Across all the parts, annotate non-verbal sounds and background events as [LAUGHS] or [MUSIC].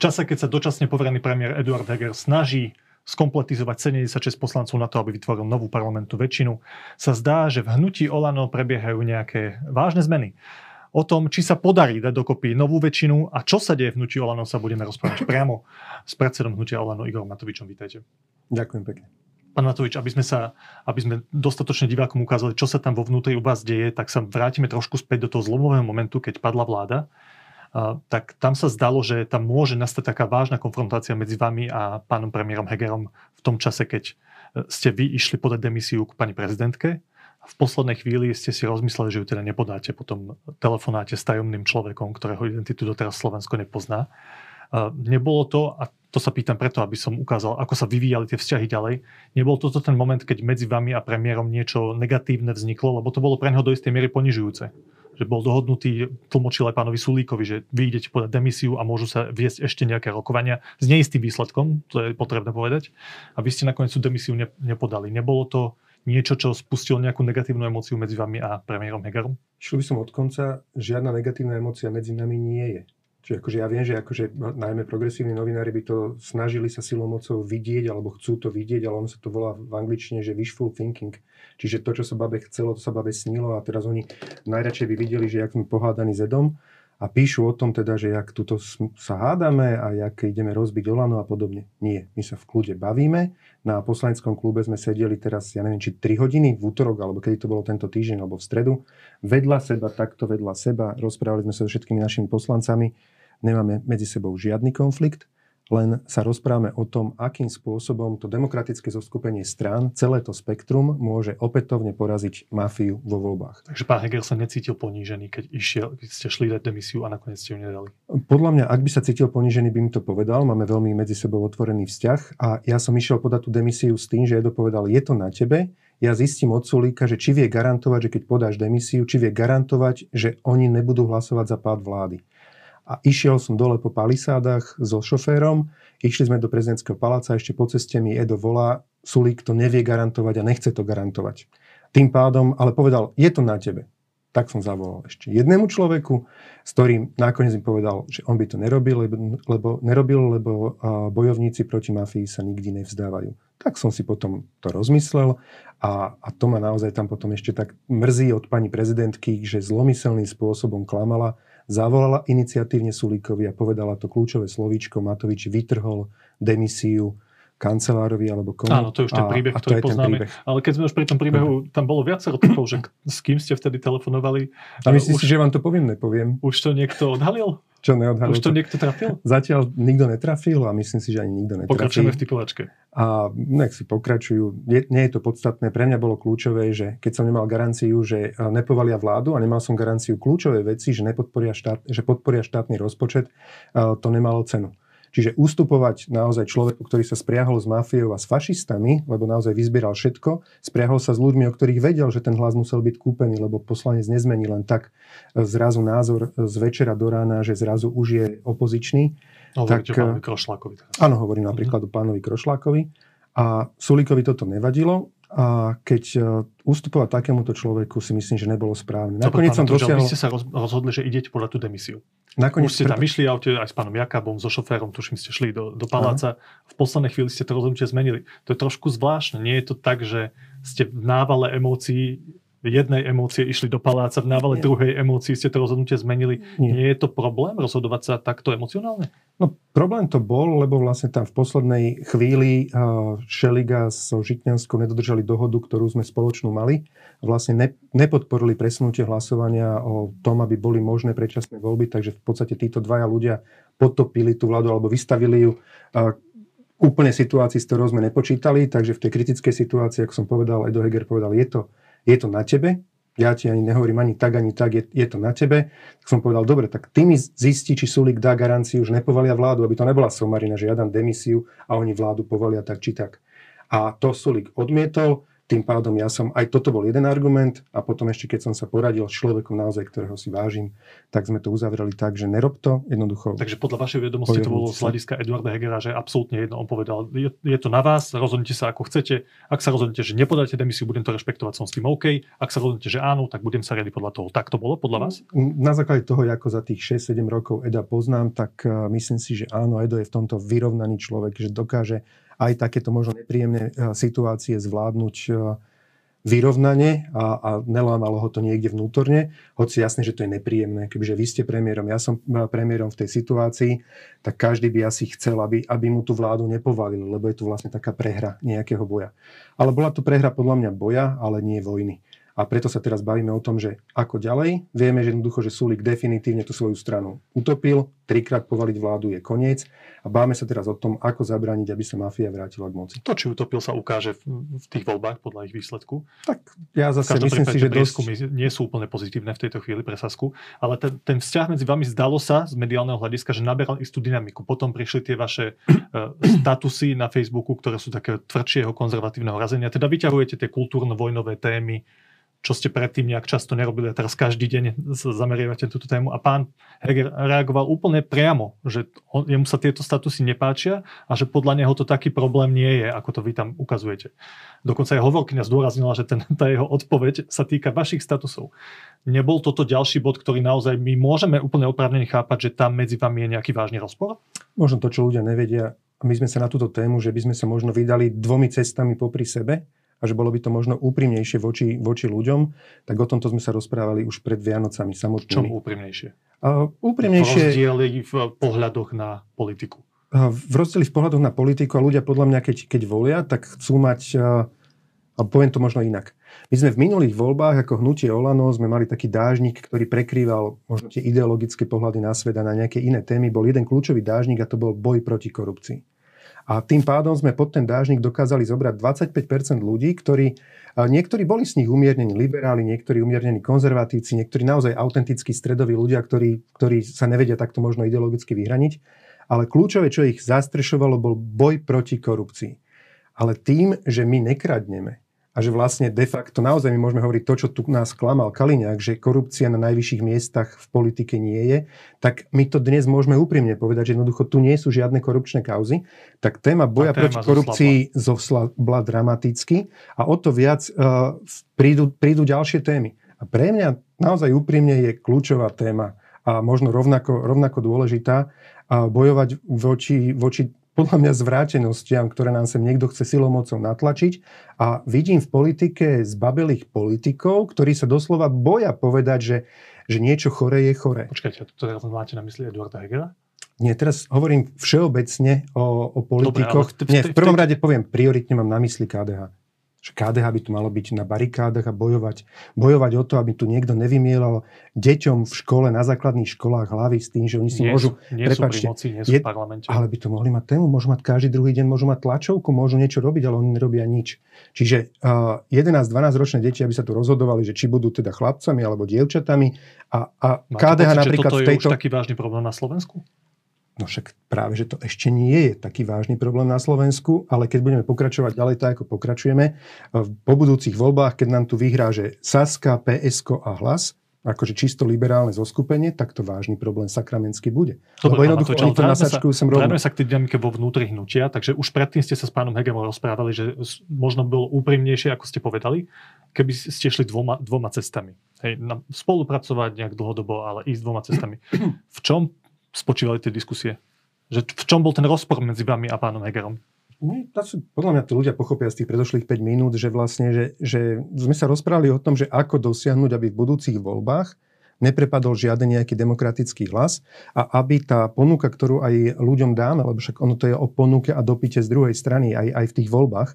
čase, keď sa dočasne poverený premiér Eduard Heger snaží skompletizovať 76 poslancov na to, aby vytvoril novú parlamentnú väčšinu, sa zdá, že v hnutí Olano prebiehajú nejaké vážne zmeny. O tom, či sa podarí dať dokopy novú väčšinu a čo sa deje v hnutí Olano, sa budeme rozprávať priamo s predsedom hnutia Olano Igorom Matovičom. Vítajte. Ďakujem pekne. Pán Matovič, aby sme, sa, aby sme dostatočne divákom ukázali, čo sa tam vo vnútri u vás deje, tak sa vrátime trošku späť do toho zlomového momentu, keď padla vláda tak tam sa zdalo, že tam môže nastať taká vážna konfrontácia medzi vami a pánom premiérom Hegerom v tom čase, keď e, ste vy išli podať demisiu k pani prezidentke. V poslednej chvíli ste si rozmysleli, že ju teda nepodáte potom telefonáte s tajomným človekom, ktorého identitu doteraz Slovensko nepozná. Nebolo to, a to sa pýtam preto, aby som ukázal, ako sa vyvíjali tie vzťahy ďalej, nebol toto ten moment, keď medzi vami a premiérom niečo negatívne vzniklo, lebo to bolo pre neho do istej miery ponižujúce že bol dohodnutý, tlmočil aj pánovi Sulíkovi, že vy idete podať demisiu a môžu sa viesť ešte nejaké rokovania s neistým výsledkom, to je potrebné povedať. A vy ste nakoniec tú demisiu ne, nepodali. Nebolo to niečo, čo spustilo nejakú negatívnu emóciu medzi vami a premiérom Hegerom? Šiel by som od konca, žiadna negatívna emócia medzi nami nie je. Čiže akože ja viem, že akože najmä progresívni novinári by to snažili sa silou mocou vidieť, alebo chcú to vidieť, ale ono sa to volá v angličtine, že wishful thinking. Čiže to, čo sa babe chcelo, to sa babe snilo a teraz oni najradšej by videli, že jak sme pohádaní zedom a píšu o tom teda, že jak tuto sa hádame a jak ideme rozbiť Olano a podobne. Nie, my sa v kľude bavíme. Na poslaneckom klube sme sedeli teraz, ja neviem, či 3 hodiny v útorok, alebo kedy to bolo tento týždeň, alebo v stredu. Vedľa seba, takto vedľa seba, rozprávali sme sa so všetkými našimi poslancami. Nemáme medzi sebou žiadny konflikt len sa rozprávame o tom, akým spôsobom to demokratické zoskupenie strán, celé to spektrum môže opätovne poraziť mafiu vo voľbách. Takže pán Heger sa necítil ponížený, keď, išiel, keď ste šli dať demisiu a nakoniec ste ju nedali? Podľa mňa, ak by sa cítil ponížený, by mi to povedal. Máme veľmi medzi sebou otvorený vzťah a ja som išiel podať tú demisiu s tým, že Edo povedal, je to na tebe, ja zistím od Sulíka, že či vie garantovať, že keď podáš demisiu, či vie garantovať, že oni nebudú hlasovať za pád vlády a išiel som dole po palisádach so šoférom, išli sme do prezidentského paláca, ešte po ceste mi Edo volá, Sulík to nevie garantovať a nechce to garantovať. Tým pádom, ale povedal, je to na tebe. Tak som zavolal ešte jednému človeku, s ktorým nakoniec mi povedal, že on by to nerobil, lebo, lebo, nerobil, lebo bojovníci proti mafii sa nikdy nevzdávajú. Tak som si potom to rozmyslel a, a to ma naozaj tam potom ešte tak mrzí od pani prezidentky, že zlomyselným spôsobom klamala, zavolala iniciatívne Sulíkovi a povedala to kľúčové slovíčko, Matovič vytrhol demisiu kancelárovi alebo komu. Áno, to je už ten príbeh, a, ktorý a poznáme. Príbeh. Ale keď sme už pri tom príbehu, tam bolo viacero typov, že s kým ste vtedy telefonovali. A myslíš si, že vám to poviem, nepoviem? Už to niekto odhalil? Čo neodhalil? Už to niekto trafil? Zatiaľ nikto netrafil a myslím si, že ani nikto netrafil. Pokračujeme v typovačke. A nech si pokračujú. Nie, nie je to podstatné. Pre mňa bolo kľúčové, že keď som nemal garanciu, že nepovalia vládu a nemal som garanciu kľúčové veci, že, nepodporia štát, že podporia štátny rozpočet, to nemalo cenu. Čiže ustupovať naozaj človeku, ktorý sa spriahol s mafiou a s fašistami, lebo naozaj vyzbieral všetko, spriahol sa s ľuďmi, o ktorých vedel, že ten hlas musel byť kúpený, lebo poslanec nezmení len tak e, zrazu názor z večera do rána, že zrazu už je opozičný. Hovoríte tak, o pánovi Krošlákovi. Teraz. Áno, hovorím napríklad mm-hmm. o pánovi Krošlákovi. A Sulíkovi toto nevadilo a keď e, ustupovať takémuto človeku si myslím, že nebolo správne. Nakoniec som dosiahol... Vy ste sa rozhodli, že idete podľa tú demisiu. Nakoniec Už ste tam išli aute aj s pánom Jakabom, so šoférom, tuším ste šli do, do paláca. Aha. V poslednej chvíli ste to rozhodnutie zmenili. To je trošku zvláštne. Nie je to tak, že ste v návale emócií jednej emócie išli do paláca, v návale druhej emócii ste to rozhodnutie zmenili. Nie. Nie je to problém rozhodovať sa takto emocionálne? No problém to bol, lebo vlastne tam v poslednej chvíli uh, Šeliga so Žitňanskou nedodržali dohodu, ktorú sme spoločnú mali. Vlastne ne, nepodporili presunutie hlasovania o tom, aby boli možné predčasné voľby, takže v podstate títo dvaja ľudia potopili tú vládu alebo vystavili ju uh, úplne situácii, s ktorou sme nepočítali, takže v tej kritickej situácii, ako som povedal, Edo Heger povedal, je to je to na tebe, ja ti ani nehovorím ani tak, ani tak, je, je to na tebe. Tak som povedal, dobre, tak ty mi zistí, či Sulik dá garanciu, že nepovalia vládu, aby to nebola somarina, že ja dám demisiu a oni vládu povalia tak či tak. A to Sulik odmietol, tým pádom ja som, aj toto bol jeden argument a potom ešte keď som sa poradil s človekom naozaj, ktorého si vážim, tak sme to uzavreli tak, že nerob to, jednoducho. Takže podľa vašej vedomosti to bolo z hľadiska Eduarda Hegera, že absolútne jedno, on povedal, je, je to na vás, rozhodnite sa ako chcete, ak sa rozhodnete, že nepodáte demisiu, budem to rešpektovať, som s tým OK, ak sa rozhodnete, že áno, tak budem sa riadiť podľa toho. Tak to bolo podľa vás? Na základe toho, ako za tých 6-7 rokov Eda poznám, tak uh, myslím si, že áno, Edo je v tomto vyrovnaný človek, že dokáže aj takéto možno nepríjemné uh, situácie zvládnuť uh, vyrovnane a, a nelámalo ho to niekde vnútorne, hoci jasné, že to je nepríjemné. Kebyže vy ste premiérom, ja som premiérom v tej situácii, tak každý by asi chcel, aby, aby mu tú vládu nepovalili, lebo je tu vlastne taká prehra nejakého boja. Ale bola to prehra podľa mňa boja, ale nie vojny. A preto sa teraz bavíme o tom, že ako ďalej. Vieme, že jednoducho, že Sulik definitívne tú svoju stranu utopil, trikrát povaliť vládu je koniec a báme sa teraz o tom, ako zabrániť, aby sa mafia vrátila k moci. To, či utopil, sa ukáže v, tých voľbách podľa ich výsledku. Tak ja zase myslím si, že dosť... nie sú úplne pozitívne v tejto chvíli pre Sasku, ale ten, ten vzťah medzi vami zdalo sa z mediálneho hľadiska, že naberal istú dynamiku. Potom prišli tie vaše uh, statusy na Facebooku, ktoré sú také tvrdšieho konzervatívneho razenia. Teda vyťahujete tie kultúrno-vojnové témy, čo ste predtým nejak často nerobili a teraz každý deň zameriavate túto tému. A pán Heger reagoval úplne priamo, že on, jemu sa tieto statusy nepáčia a že podľa neho to taký problém nie je, ako to vy tam ukazujete. Dokonca aj hovorkyňa zdôraznila, že ten, tá jeho odpoveď sa týka vašich statusov. Nebol toto ďalší bod, ktorý naozaj my môžeme úplne oprávnene chápať, že tam medzi vami je nejaký vážny rozpor? Možno to, čo ľudia nevedia, my sme sa na túto tému, že by sme sa možno vydali dvomi cestami popri sebe, a že bolo by to možno úprimnejšie voči, voči ľuďom, tak o tomto sme sa rozprávali už pred Vianocami samotnými. Čom úprimnejšie? Uh, úprimnejšie... Rozdiely v pohľadoch na politiku. Uh, v rozdieli v pohľadoch na politiku a ľudia podľa mňa, keď, keď volia, tak chcú mať, uh, a poviem to možno inak. My sme v minulých voľbách ako hnutie Olano sme mali taký dážnik, ktorý prekrýval možno tie ideologické pohľady na svet a na nejaké iné témy. Bol jeden kľúčový dážnik a to bol boj proti korupcii. A tým pádom sme pod ten dážnik dokázali zobrať 25% ľudí, ktorí, niektorí boli z nich umiernení liberáli, niektorí umiernení konzervatívci, niektorí naozaj autentickí stredoví ľudia, ktorí, ktorí sa nevedia takto možno ideologicky vyhraniť. Ale kľúčové, čo ich zastrešovalo, bol boj proti korupcii. Ale tým, že my nekradneme, a že vlastne de facto naozaj my môžeme hovoriť to, čo tu nás klamal Kaliňák, že korupcia na najvyšších miestach v politike nie je, tak my to dnes môžeme úprimne povedať, že jednoducho tu nie sú žiadne korupčné kauzy, tak téma boja proti korupcii zoslabla dramaticky a o to viac uh, prídu, prídu ďalšie témy. A pre mňa naozaj úprimne je kľúčová téma a možno rovnako, rovnako dôležitá a bojovať voči, voči podľa mňa zvrátenostiam, ktoré nám sem niekto chce silomocou natlačiť. A vidím v politike zbabelých politikov, ktorí sa doslova boja povedať, že, že niečo chore je chore. Počkajte, to teraz máte na mysli Eduarda Hegera? Nie, teraz hovorím všeobecne o, o politikoch. Dobre, v, Nie, v prvom rade poviem, prioritne mám na mysli KDH že KDH by tu malo byť na barikádach a bojovať, bojovať o to, aby tu niekto nevymielal deťom v škole, na základných školách hlavy s tým, že oni si nie môžu... Nie prepačte, sú pri moci, nie sú je, v parlamente. Ale by to mohli mať tému, môžu mať každý druhý deň, môžu mať tlačovku, môžu niečo robiť, ale oni nerobia nič. Čiže uh, 11-12 ročné deti, aby sa tu rozhodovali, že či budú teda chlapcami alebo dievčatami a, a KDH pocit, napríklad že toto v tejto... je už taký vážny problém na Slovensku? No však práve, že to ešte nie je taký vážny problém na Slovensku, ale keď budeme pokračovať ďalej tak, ako pokračujeme, po budúcich voľbách, keď nám tu vyhrá, že Saska, PSK a Hlas, akože čisto liberálne zoskupenie, tak to vážny problém sakramentsky bude. Dobre, Lebo jednoducho oni to nasačkujú sem rovno. sa k tej dynamike vo vnútri hnutia, takže už predtým ste sa s pánom Hegemom rozprávali, že možno bolo úprimnejšie, ako ste povedali, keby ste šli dvoma, dvoma cestami. Hej, na, spolupracovať nejak dlhodobo, ale ísť dvoma cestami. V čom spočívali tie diskusie? Že v čom bol ten rozpor medzi vami a pánom Hegerom? Podľa mňa tí ľudia pochopia z tých predošlých 5 minút, že vlastne, že, že sme sa rozprávali o tom, že ako dosiahnuť, aby v budúcich voľbách neprepadol žiaden nejaký demokratický hlas a aby tá ponuka, ktorú aj ľuďom dáme, lebo však ono to je o ponuke a dopite z druhej strany aj, aj v tých voľbách,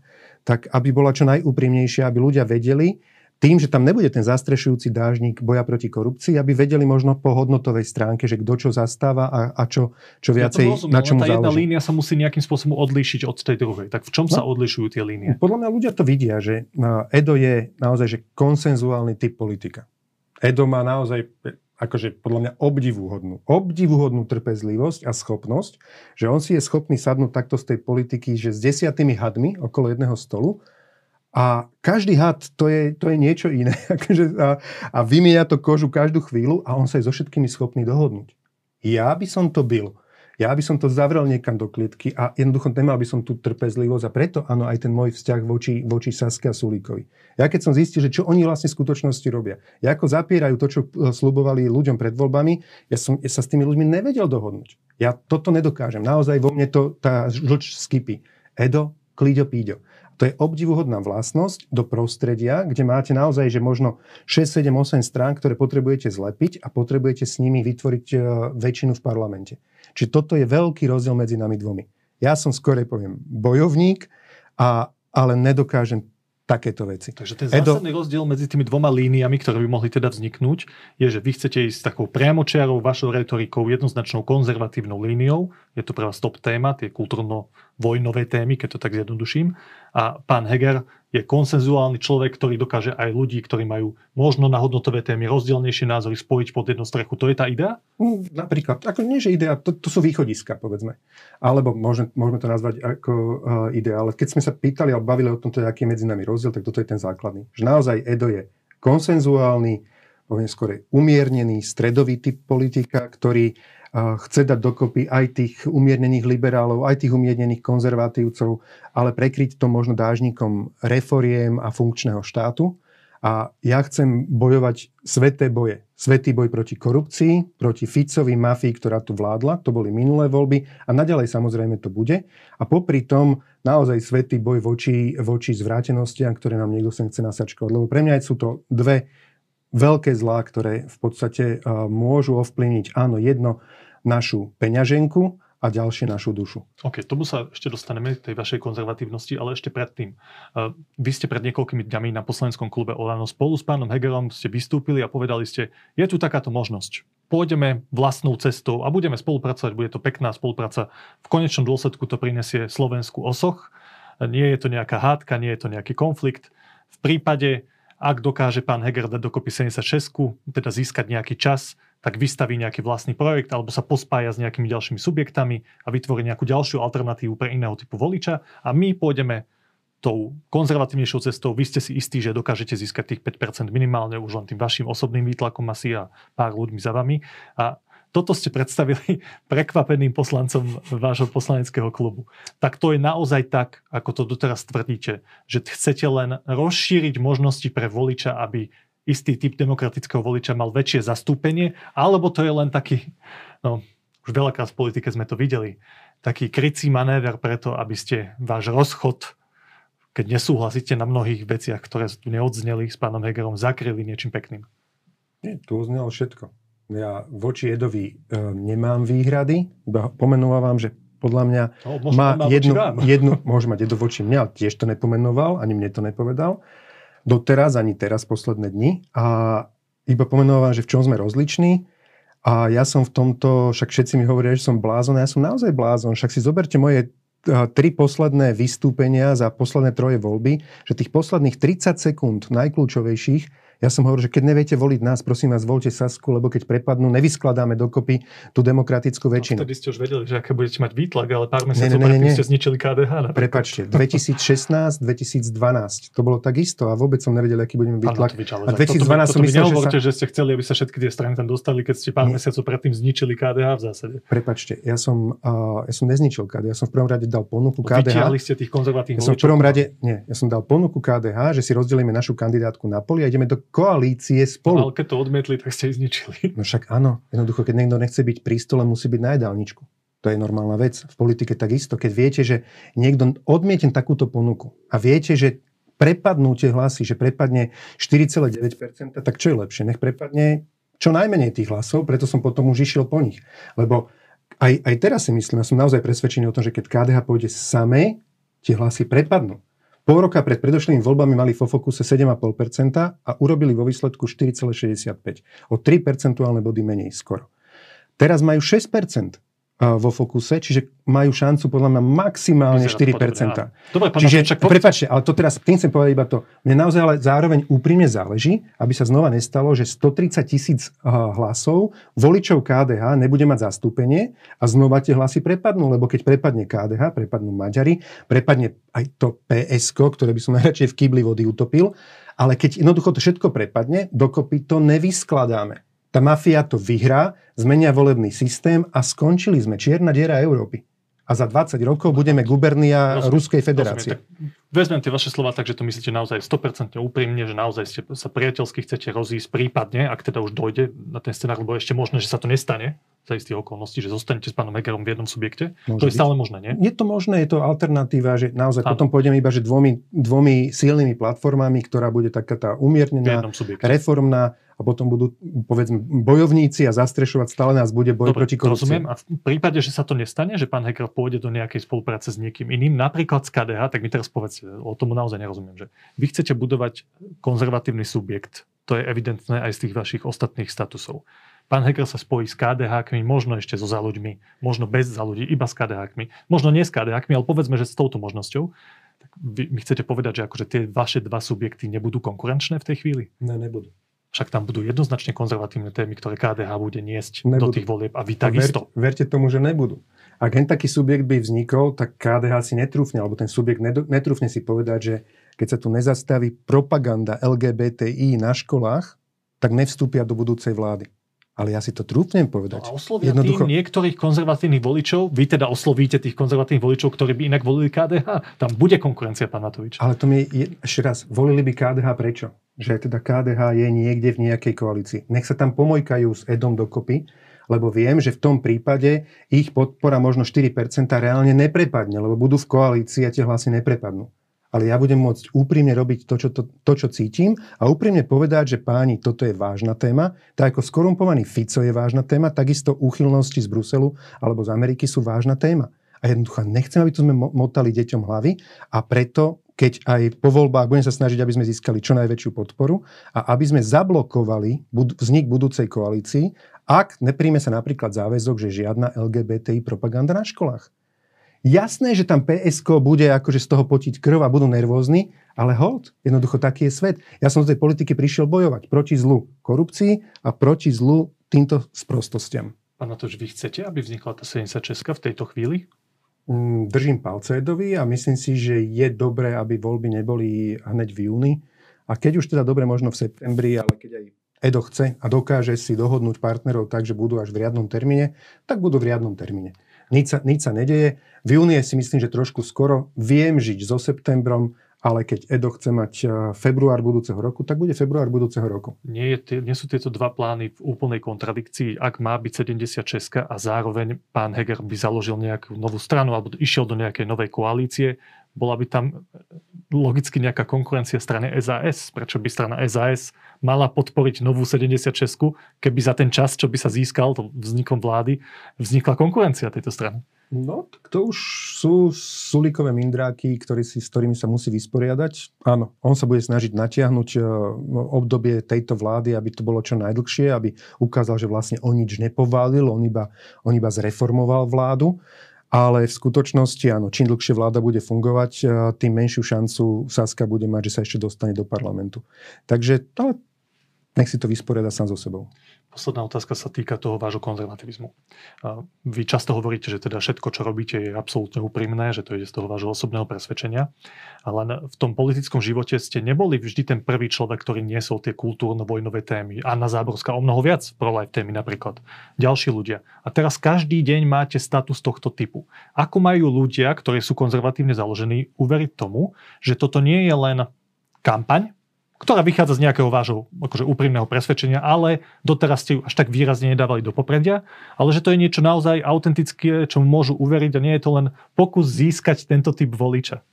tak aby bola čo najúprimnejšia, aby ľudia vedeli, tým, že tam nebude ten zastrešujúci dážnik boja proti korupcii, aby vedeli možno po hodnotovej stránke, že kto čo zastáva a, a čo, čo viacej, ja rozumiem, na čom tá záleží. jedna línia sa musí nejakým spôsobom odlíšiť od tej druhej. Tak v čom no, sa odlišujú tie línie? Podľa mňa ľudia to vidia, že Edo je naozaj že konsenzuálny typ politika. Edo má naozaj akože podľa mňa obdivuhodnú, obdivuhodnú trpezlivosť a schopnosť, že on si je schopný sadnúť takto z tej politiky, že s desiatými hadmi okolo jedného stolu A každý had to je, to je niečo iné. [LAUGHS] Akože a, a vymieňa to kožu každú chvíľu a on sa je so všetkými schopný dohodnúť. Ja by som to byl. Ja by som to zavrel niekam do klietky a jednoducho nemal by som tú trpezlivosť a preto áno aj ten môj vzťah voči, voči Saske a Sulíkovi. Ja keď som zistil, že čo oni vlastne v skutočnosti robia, ja ako zapierajú to, čo e, slubovali ľuďom pred voľbami, ja som ja sa s tými ľuďmi nevedel dohodnúť. Ja toto nedokážem. Naozaj vo mne to, tá žlč skypí. Edo, klíďo, píďo. To je obdivuhodná vlastnosť do prostredia, kde máte naozaj, že možno 6, 7, 8 strán, ktoré potrebujete zlepiť a potrebujete s nimi vytvoriť e, väčšinu v parlamente. Čiže toto je veľký rozdiel medzi nami dvomi. Ja som skorej poviem bojovník, a, ale nedokážem takéto veci. Takže ten zásadný Edo... rozdiel medzi tými dvoma líniami, ktoré by mohli teda vzniknúť, je, že vy chcete ísť s takou priamočiarou vašou retorikou, jednoznačnou konzervatívnou líniou. Je to pre vás top téma, tie kultúrno-vojnové témy, keď to tak zjednoduším. A pán Heger je konsenzuálny človek, ktorý dokáže aj ľudí, ktorí majú možno na hodnotové témy rozdielnejšie názory spojiť pod jednu strechu. To je tá idea? Mm, napríklad. Ako nie, že idea, to, to sú východiska, povedzme. Alebo môžeme, môžeme to nazvať ako uh, idea. Ale keď sme sa pýtali a bavili o tom, aký je medzi nami rozdiel, tak toto je ten základný. Že naozaj Edo je konsenzuálny, poviem skôr umiernený, stredový typ politika, ktorý chce dať dokopy aj tých umiernených liberálov, aj tých umiernených konzervatívcov, ale prekryť to možno dážnikom reforiem a funkčného štátu. A ja chcem bojovať sveté boje. Svetý boj proti korupcii, proti Ficovi mafii, ktorá tu vládla. To boli minulé voľby a naďalej samozrejme to bude. A popri tom naozaj svetý boj voči, voči zvrátenostiam, ktoré nám niekto sem chce nasačkovať. Lebo pre mňa sú to dve veľké zlá, ktoré v podstate môžu ovplyvniť, áno, jedno našu peňaženku a ďalšie našu dušu. OK, tomu sa ešte dostaneme, tej vašej konzervatívnosti, ale ešte predtým. Vy ste pred niekoľkými dňami na poslaneckom klube Olano spolu s pánom Hegerom ste vystúpili a povedali ste, je tu takáto možnosť. Pôjdeme vlastnou cestou a budeme spolupracovať, bude to pekná spolupráca. V konečnom dôsledku to prinesie Slovensku osoch. Nie je to nejaká hádka, nie je to nejaký konflikt. V prípade, ak dokáže pán Heger dať dokopy 76, teda získať nejaký čas, tak vystaví nejaký vlastný projekt alebo sa pospája s nejakými ďalšími subjektami a vytvorí nejakú ďalšiu alternatívu pre iného typu voliča a my pôjdeme tou konzervatívnejšou cestou. Vy ste si istí, že dokážete získať tých 5% minimálne už len tým vašim osobným výtlakom asi a pár ľuďmi za vami. A toto ste predstavili [LAUGHS] prekvapeným poslancom vášho poslaneckého klubu. Tak to je naozaj tak, ako to doteraz tvrdíte, že chcete len rozšíriť možnosti pre voliča, aby istý typ demokratického voliča mal väčšie zastúpenie, alebo to je len taký, no už veľakrát v politike sme to videli, taký krycí manéver preto, aby ste váš rozchod, keď nesúhlasíte na mnohých veciach, ktoré tu neodzneli s pánom Hegerom, zakryli niečím pekným. Nie, tu oznelo všetko. Ja voči Edovi e, nemám výhrady, iba pomenúvam, že podľa mňa no, má jednu, jednu, môže mať Edo voči mňa, tiež to nepomenoval, ani mne to nepovedal doteraz, ani teraz, posledné dni. A iba pomenovávam, že v čom sme rozliční. A ja som v tomto, však všetci mi hovoria, že som blázon, a ja som naozaj blázon. Však si zoberte moje tri posledné vystúpenia za posledné troje voľby, že tých posledných 30 sekúnd najkľúčovejších ja som hovoril, že keď neviete voliť nás, prosím vás, voľte Sasku, lebo keď prepadnú, nevyskladáme dokopy tú demokratickú väčšinu. No, vtedy ste už vedeli, že aké budete mať výtlak, ale pár mesiacov ne, ne, ne, ne. ste zničili KDH. Napríklad. Prepačte, 2016, 2012, to bolo takisto a vôbec som nevedel, aký budeme výtlak. a 2012 som myslel, že, sa... že ste chceli, aby sa všetky tie strany tam dostali, keď ste pár nie. mesiacov predtým zničili KDH v zásade. Prepačte, ja som, uh, ja som nezničil KDH, ja som v prvom rade dal ponuku KDH. Vytiahli ste tých konzervatívnych ja som v prvom rade, nie, ja som dal ponuku KDH, že si rozdelíme našu kandidátku na poli a ideme do koalície spolu. No, ale keď to odmietli, tak ste ich zničili. No však áno. Jednoducho, keď niekto nechce byť pri stole, musí byť na jedálničku. To je normálna vec. V politike takisto. Keď viete, že niekto odmietne takúto ponuku a viete, že prepadnú tie hlasy, že prepadne 4,9%, tak čo je lepšie? Nech prepadne čo najmenej tých hlasov, preto som potom už išiel po nich. Lebo aj, aj teraz si myslím, ja som naozaj presvedčený o tom, že keď KDH pôjde samé, tie hlasy prepadnú. Pol roka pred predošlými voľbami mali vo fokuse 7,5% a urobili vo výsledku 4,65. O 3 percentuálne body menej skoro. Teraz majú 6%. Vo fokuse, čiže majú šancu podľa mňa maximálne 4%. Dobre, pán Čiže, po... prepačte, ale to teraz, tým chcem povedať iba to. Mne naozaj ale zároveň úprimne záleží, aby sa znova nestalo, že 130 tisíc hlasov voličov KDH nebude mať zastúpenie a znova tie hlasy prepadnú, lebo keď prepadne KDH, prepadnú Maďari, prepadne aj to PSK, ktoré by som najradšej v kýbli vody utopil, ale keď jednoducho to všetko prepadne, dokopy to nevyskladáme. Tá mafia to vyhrá, zmenia volebný systém a skončili sme. Čierna diera Európy. A za 20 rokov budeme gubernia rozumiem, Ruskej federácie. Rozumiem, vezmem tie vaše slova tak, že to myslíte naozaj 100% úprimne, že naozaj ste sa priateľsky chcete rozísť prípadne, ak teda už dojde na ten scenár, lebo ešte možné, že sa to nestane za istých okolností, že zostanete s pánom Hegerom v jednom subjekte. Môže to je byť. stále možné, nie? Je to možné, je to alternatíva, že naozaj Áno. potom pôjdeme iba že dvomi, dvomi silnými platformami, ktorá bude taká tá umiernená, reformná a potom budú, povedzme, bojovníci a zastrešovať stále nás bude boj Dobre, proti korupcii. Rozumiem. A v prípade, že sa to nestane, že pán Heger pôjde do nejakej spolupráce s niekým iným, napríklad z KDH, tak mi teraz povedzte, o tomu naozaj nerozumiem, že vy chcete budovať konzervatívny subjekt, to je evidentné aj z tých vašich ostatných statusov. Pán Heger sa spojí s KDH, možno ešte so za ľuďmi, možno bez za ľudí, iba s KDH, možno nie s KDH, ale povedzme, že s touto možnosťou. Tak vy mi chcete povedať, že akože tie vaše dva subjekty nebudú konkurenčné v tej chvíli? Ne, nebudú. Však tam budú jednoznačne konzervatívne témy, ktoré KDH bude niesť nebudú. do tých volieb a vy takisto. Ver, verte tomu, že nebudú. Ak len taký subjekt by vznikol, tak KDH si netrúfne, alebo ten subjekt netrúfne si povedať, že keď sa tu nezastaví propaganda LGBTI na školách, tak nevstúpia do budúcej vlády. Ale ja si to trúfnem povedať. No a oslovia Jednoducho... tým niektorých konzervatívnych voličov, vy teda oslovíte tých konzervatívnych voličov, ktorí by inak volili KDH. Tam bude konkurencia, pán Matovič. Ale to mi je, ešte raz, volili by KDH prečo? Že teda KDH je niekde v nejakej koalícii. Nech sa tam pomojkajú s Edom dokopy, lebo viem, že v tom prípade ich podpora možno 4% reálne neprepadne, lebo budú v koalícii a tie hlasy neprepadnú ale ja budem môcť úprimne robiť to čo, to, to, čo cítim a úprimne povedať, že páni, toto je vážna téma. Tak ako skorumpovaný Fico je vážna téma, takisto úchylnosti z Bruselu alebo z Ameriky sú vážna téma. A jednoducho nechcem, aby tu sme motali deťom hlavy a preto keď aj po voľbách budem sa snažiť, aby sme získali čo najväčšiu podporu a aby sme zablokovali vznik budúcej koalícii, ak nepríjme sa napríklad záväzok, že žiadna LGBTI propaganda na školách. Jasné, že tam PSK bude akože z toho potiť krv a budú nervózni, ale hold, jednoducho taký je svet. Ja som z tej politiky prišiel bojovať proti zlu korupcii a proti zlu týmto sprostostiam. Pán Natoč, vy chcete, aby vznikla tá 76 v tejto chvíli? Mm, držím palce Edovi a myslím si, že je dobré, aby voľby neboli hneď v júni. A keď už teda dobre, možno v septembri, ale keď aj Edo chce a dokáže si dohodnúť partnerov tak, že budú až v riadnom termíne, tak budú v riadnom termíne nič sa, nič sa nedeje. V júni si myslím, že trošku skoro. Viem žiť so septembrom, ale keď Edo chce mať e, február budúceho roku, tak bude február budúceho roku. Nie, je, nie sú tieto dva plány v úplnej kontradikcii. Ak má byť 76 a zároveň pán Heger by založil nejakú novú stranu alebo išiel do nejakej novej koalície, bola by tam logicky nejaká konkurencia strany SAS. Prečo by strana SAS mala podporiť novú 76, keby za ten čas, čo by sa získal vznikom vlády, vznikla konkurencia tejto strany? No, to už sú sulíkové mindráky, ktorý si, s ktorými sa musí vysporiadať. Áno, on sa bude snažiť natiahnuť e, obdobie tejto vlády, aby to bolo čo najdlhšie, aby ukázal, že vlastne on nič nepoválil, on iba, on iba zreformoval vládu ale v skutočnosti áno, čím dlhšie vláda bude fungovať, eh, tým menšiu šancu Saska bude mať, že sa ešte dostane do parlamentu. Takže to, nech si to vysporiada sám so sebou. Posledná otázka sa týka toho vášho konzervativizmu. Vy často hovoríte, že teda všetko, čo robíte, je absolútne úprimné, že to ide z toho vášho osobného presvedčenia. Ale v tom politickom živote ste neboli vždy ten prvý človek, ktorý niesol tie kultúrno-vojnové témy. Anna Záborská o mnoho viac pro-life témy napríklad. Ďalší ľudia. A teraz každý deň máte status tohto typu. Ako majú ľudia, ktorí sú konzervatívne založení, uveriť tomu, že toto nie je len kampaň, ktorá vychádza z nejakého vášho akože úprimného presvedčenia, ale doteraz ste ju až tak výrazne nedávali do popredia, ale že to je niečo naozaj autentické, čo môžu uveriť a nie je to len pokus získať tento typ voliča.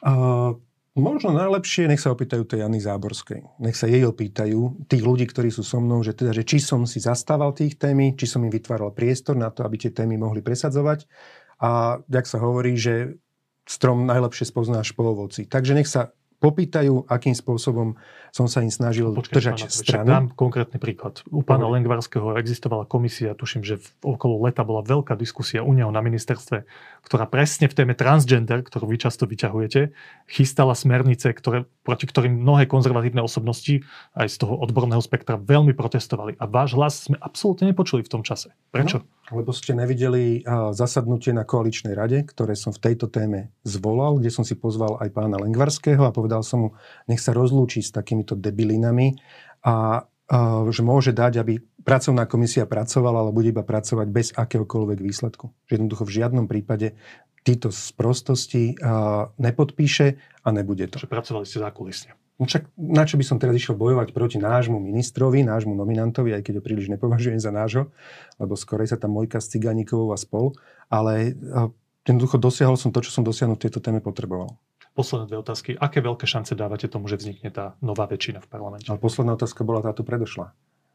Uh, možno najlepšie, nech sa opýtajú tej Jany Záborskej. Nech sa jej opýtajú, tých ľudí, ktorí sú so mnou, že teda, že či som si zastával tých témy, či som im vytváral priestor na to, aby tie témy mohli presadzovať. A jak sa hovorí, že strom najlepšie spoznáš po ovoci. Takže nech sa popýtajú, akým spôsobom som sa im snažil Počkej, držať pána, stranu. Dám konkrétny príklad. U pána. Lengvarského existovala komisia, tuším, že v, okolo leta bola veľká diskusia u neho na ministerstve, ktorá presne v téme transgender, ktorú vy často vyťahujete, chystala smernice, ktoré, proti ktorým mnohé konzervatívne osobnosti aj z toho odborného spektra veľmi protestovali. A váš hlas sme absolútne nepočuli v tom čase. Prečo? No, lebo ste nevideli zasadnutie na koaličnej rade, ktoré som v tejto téme zvolal, kde som si pozval aj pána Lengvarského a povedal som mu, nech sa rozlúči s takýmito debilinami a že môže dať, aby pracovná komisia pracovala, ale bude iba pracovať bez akéhokoľvek výsledku. Že jednoducho v žiadnom prípade títo sprostosti a, nepodpíše a nebude to. Že pracovali ste zákulisne. No Však na čo by som teraz išiel bojovať proti nášmu ministrovi, nášmu nominantovi, aj keď ho príliš nepovažujem za nášho, lebo skorej sa tam mojka s Ciganíkovou a spol, ale jednoducho dosiahol som to, čo som dosiahnuť v tejto téme potreboval. Posledné dve otázky. Aké veľké šance dávate tomu, že vznikne tá nová väčšina v parlamente? Ale posledná otázka bola táto predošla.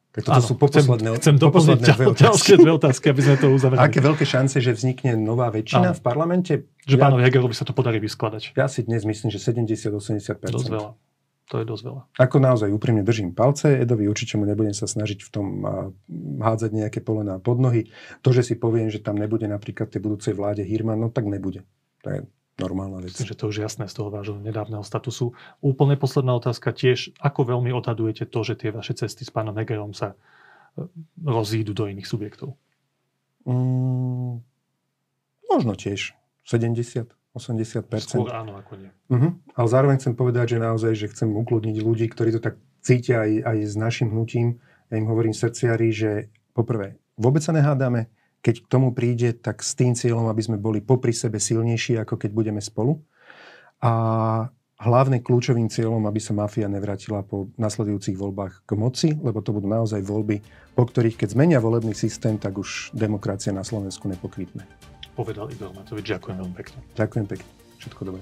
Tak toto Áno, sú poposledné, chcem, chcem doplniť dve otázky. ďalšie dve otázky, aby sme to uzavreli. Aké veľké šance, že vznikne nová väčšina Áno. v parlamente? Že ja, pánovi Hegerovi sa to podarí vyskladať. ja si dnes myslím, že 70-80%. Dosť veľa. To je dosť veľa. Ako naozaj úprimne držím palce, Edovi určite mu nebudem sa snažiť v tom hádzať nejaké polená pod nohy. To, že si poviem, že tam nebude napríklad tej budúcej vláde Hirman, no tak nebude. To je normálna vec. Myslím, že to už jasné z toho vášho nedávneho statusu. Úplne posledná otázka tiež. Ako veľmi odhadujete to, že tie vaše cesty s pánom Hegerom sa e, rozídu do iných subjektov? Mm, možno tiež 70, 80 Skôr áno, ako nie. Uh-huh. Ale zároveň chcem povedať, že naozaj, že chcem ukludniť ľudí, ktorí to tak cítia aj, aj s našim hnutím. Ja im hovorím srdciari, že poprvé, vôbec sa nehádame, keď k tomu príde, tak s tým cieľom, aby sme boli popri sebe silnejší, ako keď budeme spolu. A hlavne kľúčovým cieľom, aby sa mafia nevrátila po nasledujúcich voľbách k moci, lebo to budú naozaj voľby, po ktorých, keď zmenia volebný systém, tak už demokracia na Slovensku nepokvitne. Povedal Igor Matovič. Ďakujem veľmi pekne. Ďakujem pekne. Všetko dobré.